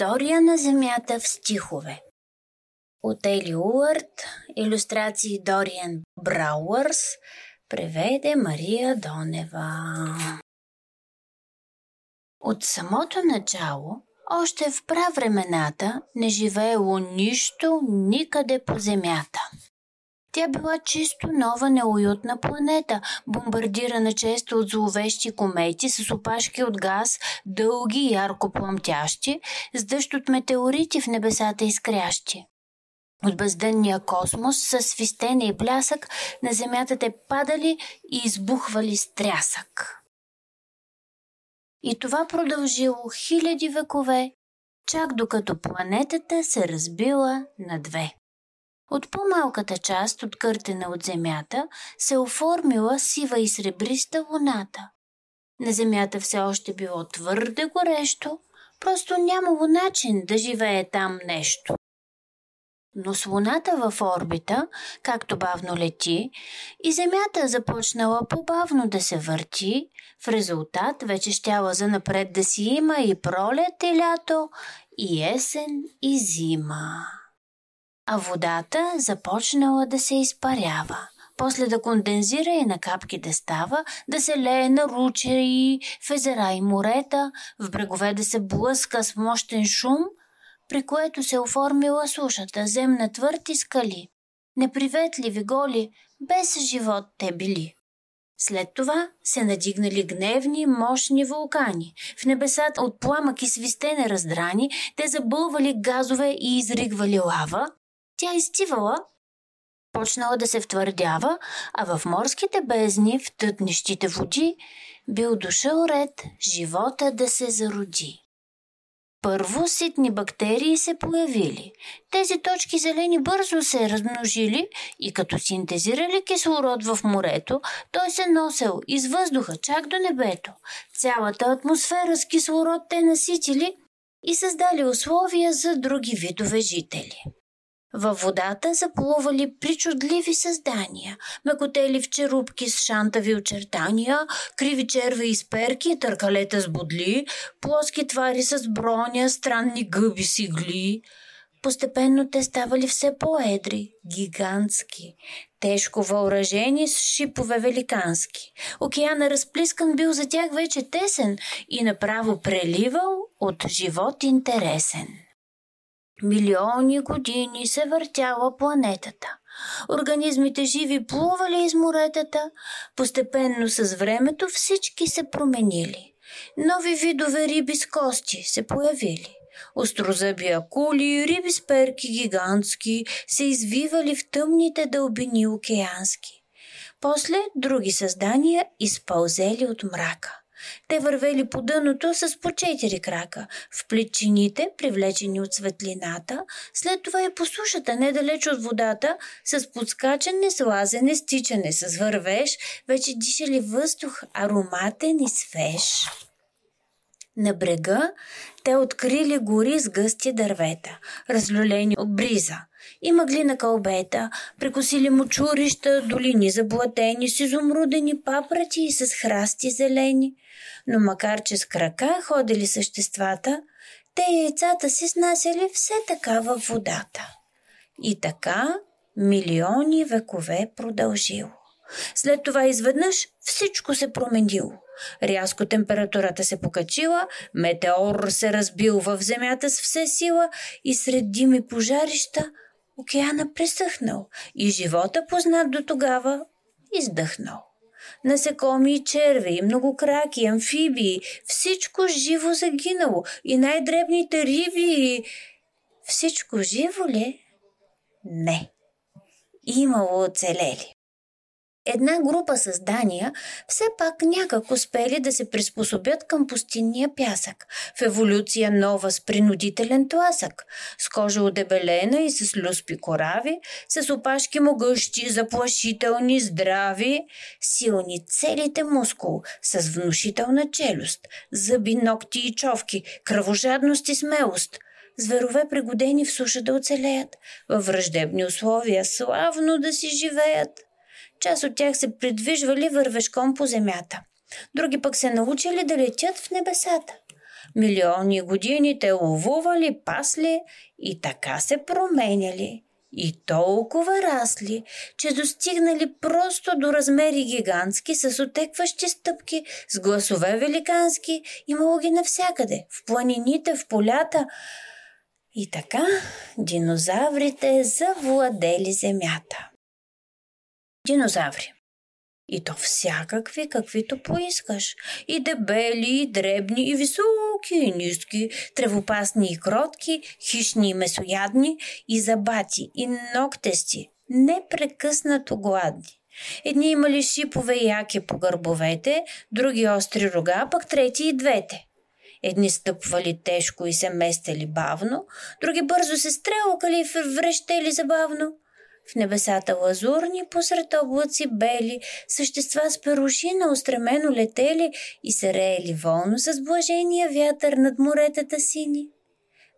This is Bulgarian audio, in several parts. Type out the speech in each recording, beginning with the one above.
История на Земята в стихове От Ели Уърт, иллюстрации Дориан Брауърс, преведе Мария Донева. От самото начало, още в правремената, не живеело нищо никъде по Земята. Тя била чисто нова неуютна планета, бомбардирана често от зловещи комети с опашки от газ, дълги и ярко пламтящи, с дъжд от метеорити в небесата изкрящи. От бездънния космос с свистене и плясък на Земята те падали и избухвали с трясък. И това продължило хиляди векове, чак докато планетата се разбила на две. От по-малката част от къртена от земята се оформила сива и сребриста луната. На земята все още било твърде горещо, просто нямало начин да живее там нещо. Но с луната в орбита, както бавно лети, и Земята започнала по-бавно да се върти, в резултат вече щяла за напред да си има и пролет и лято, и есен и зима а водата започнала да се изпарява. После да кондензира и на капки да става, да се лее на ручери, в езера и морета, в брегове да се блъска с мощен шум, при което се оформила сушата, земна твърд скали. Неприветливи голи, без живот те били. След това се надигнали гневни, мощни вулкани. В небесата от пламък и свистене раздрани, те забълвали газове и изригвали лава, тя изтивала, почнала да се втвърдява, а в морските бездни, в тътнещите води, бил дошъл ред живота да се зароди. Първо ситни бактерии се появили. Тези точки зелени бързо се размножили и като синтезирали кислород в морето, той се носел из въздуха чак до небето. Цялата атмосфера с кислород те наситили и създали условия за други видове жители. Във водата заплували причудливи създания, мекотели в черупки с шантави очертания, криви черви и сперки, търкалета с бодли, плоски твари с броня, странни гъби с игли. Постепенно те ставали все по-едри, гигантски, тежко въоръжени с шипове великански. Океана разплискан бил за тях вече тесен и направо преливал от живот интересен. Милиони години се въртяла планетата. Организмите живи плували из моретата, постепенно с времето всички се променили. Нови видове риби с кости се появили. Острозъби акули, риби с перки гигантски се извивали в тъмните дълбини океански. После други създания изпълзели от мрака. Те вървели по дъното с по четири крака, в плечините, привлечени от светлината, след това и по сушата, недалеч от водата, с подскачане, слазене, стичане, с вървеж, вече дишали въздух, ароматен и свеж. На брега те открили гори с гъсти дървета, разлюлени от бриза. И мъгли на кълбета, прекосили му чурища, долини заблатени с изумрудени папрати и с храсти зелени. Но макар че с крака ходили съществата, те яйцата си снасяли все така във водата. И така милиони векове продължило. След това изведнъж всичко се променило. Рязко температурата се покачила, метеор се разбил в земята с все сила и сред дим и пожарища океана пресъхнал и живота познат до тогава издъхнал. Насекоми и черви, многокраки, амфибии, всичко живо загинало и най-дребните риби. Всичко живо ли? Не. Имало оцелели една група създания все пак някак успели да се приспособят към пустинния пясък, в еволюция нова с принудителен тласък, с кожа одебелена и с люспи корави, с опашки могъщи, заплашителни, здрави, силни целите мускул, с внушителна челюст, зъби, ногти и човки, кръвожадност и смелост – зверове пригодени в суша да оцелеят, във враждебни условия славно да си живеят. Част от тях се придвижвали вървешком по земята. Други пък се научили да летят в небесата. Милиони години те ловували, пасли и така се променяли. И толкова расли, че достигнали просто до размери гигантски, с отекващи стъпки, с гласове великански, имало ги навсякъде, в планините, в полята. И така динозаврите завладели земята. Динозаври. И то всякакви, каквито поискаш. И дебели, и дребни, и високи, и ниски, тревопасни и кротки, хищни и месоядни, и забати, и ногтести, непрекъснато гладни. Едни имали шипове и яки по гърбовете, други остри рога, пък трети и двете. Едни стъпвали тежко и се местели бавно, други бързо се стрелкали и врещели забавно – в небесата лазурни, посред облаци бели, същества с перушина устремено летели и се реели волно с блажения вятър над моретата сини,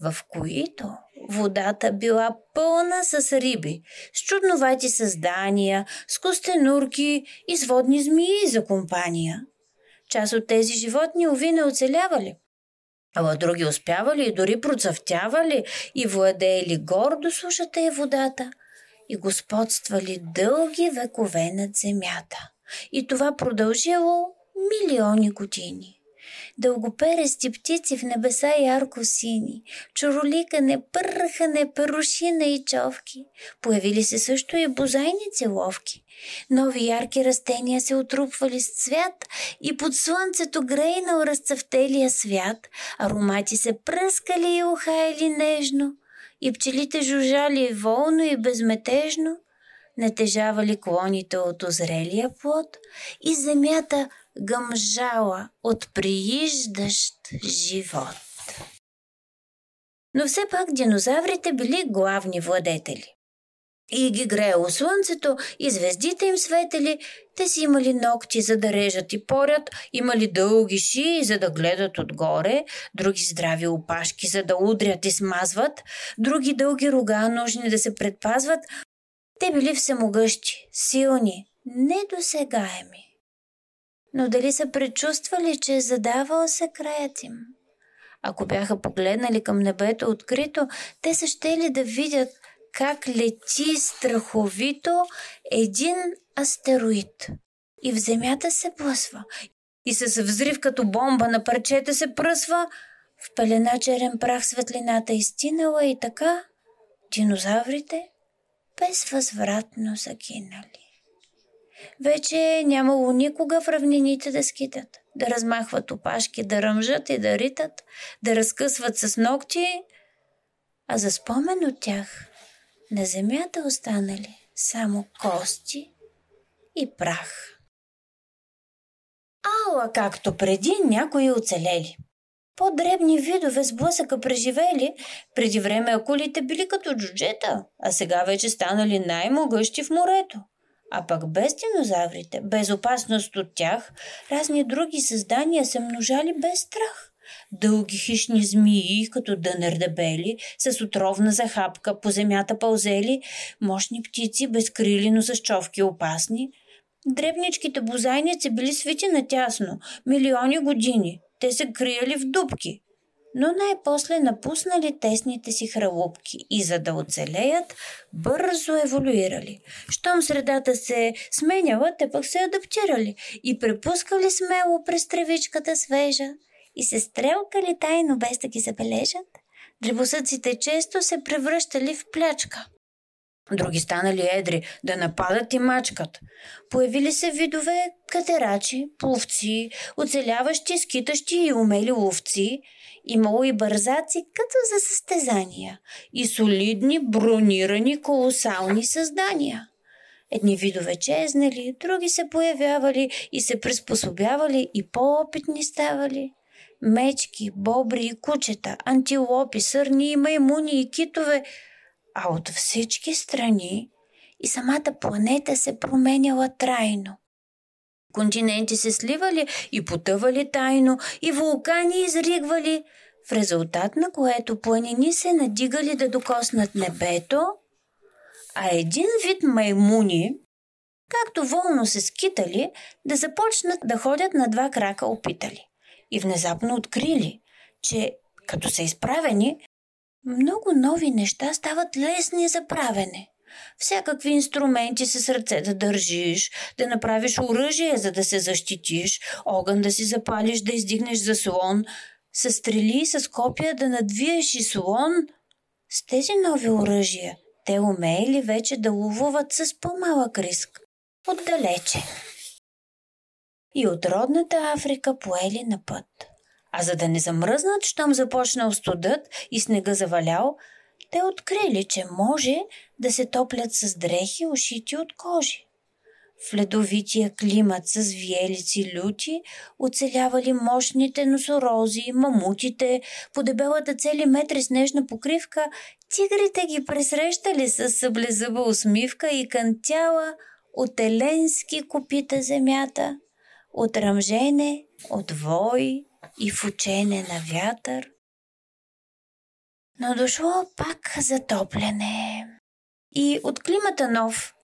в които водата била пълна с риби, с чудновати създания, с костенурки и с водни змии за компания. Част от тези животни ови не оцелявали, Ала други успявали и дори процъфтявали и владеели гордо сушата и водата – и господствали дълги векове над земята. И това продължило милиони години. Дългоперести птици в небеса ярко сини, чороликане, пърхане, перушина и човки. Появили се също и бозайници ловки. Нови ярки растения се отрупвали с цвят и под слънцето грейнал разцъфтелия свят. Аромати се пръскали и ухаяли нежно – и пчелите жужжали волно и безметежно, натежавали клоните от озрелия плод и земята гъмжала от прииждащ живот. Но все пак динозаврите били главни владетели и ги греело слънцето, и звездите им светели, те си имали ногти, за да режат и порят, имали дълги шии, за да гледат отгоре, други здрави опашки, за да удрят и смазват, други дълги рога, нужни да се предпазват. Те били всемогъщи, силни, недосегаеми. Но дали са предчувствали, че е задавал се краят им? Ако бяха погледнали към небето открито, те са щели да видят – как лети страховито един астероид. И в земята се плъсва. И с взрив като бомба на парчета се пръсва. В пелена черен прах светлината изтинала и така динозаврите безвъзвратно загинали. Вече нямало никога в равнините да скитат, да размахват опашки, да ръмжат и да ритат, да разкъсват с ногти, а за спомен от тях на земята останали само кости и прах. Ала, както преди някои оцелели. По-дребни видове с блъсъка преживели, преди време акулите били като джуджета, а сега вече станали най-могъщи в морето. А пък без динозаврите, без опасност от тях, разни други създания се множали без страх. Дълги хищни змии, като дънер с отровна захапка по земята пълзели, мощни птици, без крили, но с човки опасни. Дребничките бозайници били свити натясно, милиони години. Те се криели в дубки. Но най-после напуснали тесните си хралупки и за да оцелеят, бързо еволюирали. Щом средата се сменяла, те пък се адаптирали и препускали смело през тревичката свежа и се стрелкали тайно без да ги забележат, дребосъците често се превръщали в плячка. Други станали едри да нападат и мачкат. Появили се видове катерачи, пловци, оцеляващи, скитащи и умели ловци. Имало и бързаци като за състезания и солидни, бронирани, колосални създания. Едни видове чезнали, други се появявали и се приспособявали и по-опитни ставали мечки, бобри и кучета, антилопи, сърни и маймуни и китове, а от всички страни и самата планета се променяла трайно. Континенти се сливали и потъвали тайно, и вулкани изригвали, в резултат на което планини се надигали да докоснат небето, а един вид маймуни, както волно се скитали, да започнат да ходят на два крака опитали и внезапно открили, че като са изправени, много нови неща стават лесни за правене. Всякакви инструменти с ръце да държиш, да направиш оръжие, за да се защитиш, огън да си запалиш, да издигнеш заслон, с стрели с копия да надвиеш и слон. С тези нови оръжия те умеели вече да ловуват с по-малък риск. Отдалече. И от родната Африка поели на път. А за да не замръзнат, щом започнал студът и снега завалял, те открили, че може да се топлят с дрехи, ушити от кожи. В ледовития климат с виелици люти оцелявали мощните носорози, мамутите, по дебелата цели метри снежна покривка, тигрите ги пресрещали с съблезъба усмивка и кантяла от еленски копита земята, от ръмжене, от вой и в учене на вятър. Но дошло пак затопляне. И от климата нов,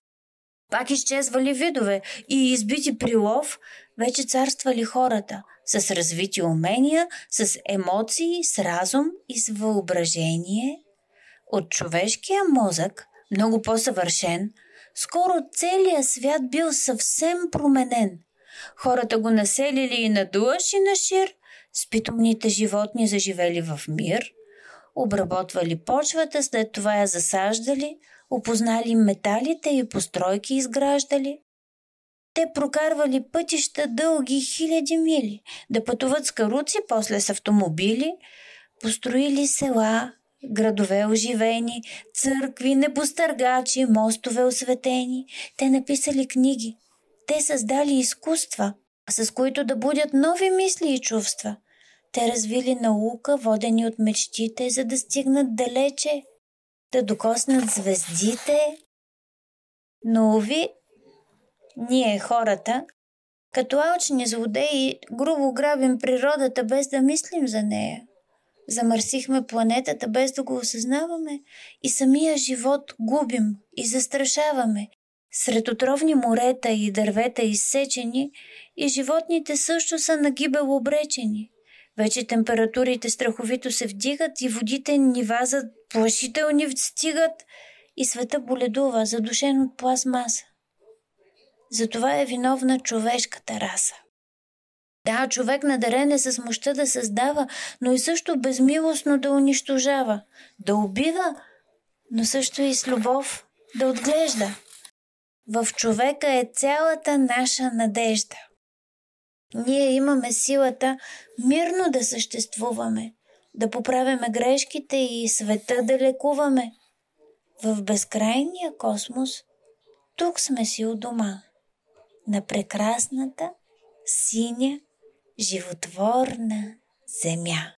пак изчезвали видове и избити прилов, вече царствали хората с развити умения, с емоции, с разум и с въображение. От човешкия мозък, много по-съвършен, скоро целият свят бил съвсем променен. Хората го населили и на дуаш и на шир, с питомните животни заживели в мир, обработвали почвата, след това я засаждали, опознали металите и постройки изграждали. Те прокарвали пътища дълги хиляди мили, да пътуват с каруци, после с автомобили, построили села, градове оживени, църкви, небостъргачи, мостове осветени. Те написали книги. Те създали изкуства, с които да будят нови мисли и чувства. Те развили наука, водени от мечтите, за да стигнат далече, да докоснат звездите. Но, уви, ние хората, като алчни злодеи, грубо грабим природата без да мислим за нея. Замърсихме планетата без да го осъзнаваме и самия живот губим и застрашаваме. Сред отровни морета и дървета изсечени и животните също са нагибел обречени. Вече температурите страховито се вдигат и водите нива за плашителни стигат и света боледува, задушен от пластмаса. Затова е виновна човешката раса. Да, човек надарен е с мощта да създава, но и също безмилостно да унищожава, да убива, но също и с любов да отглежда. В човека е цялата наша надежда. Ние имаме силата мирно да съществуваме, да поправяме грешките и света да лекуваме. В безкрайния космос тук сме си у дома, на прекрасната, синя, животворна земя.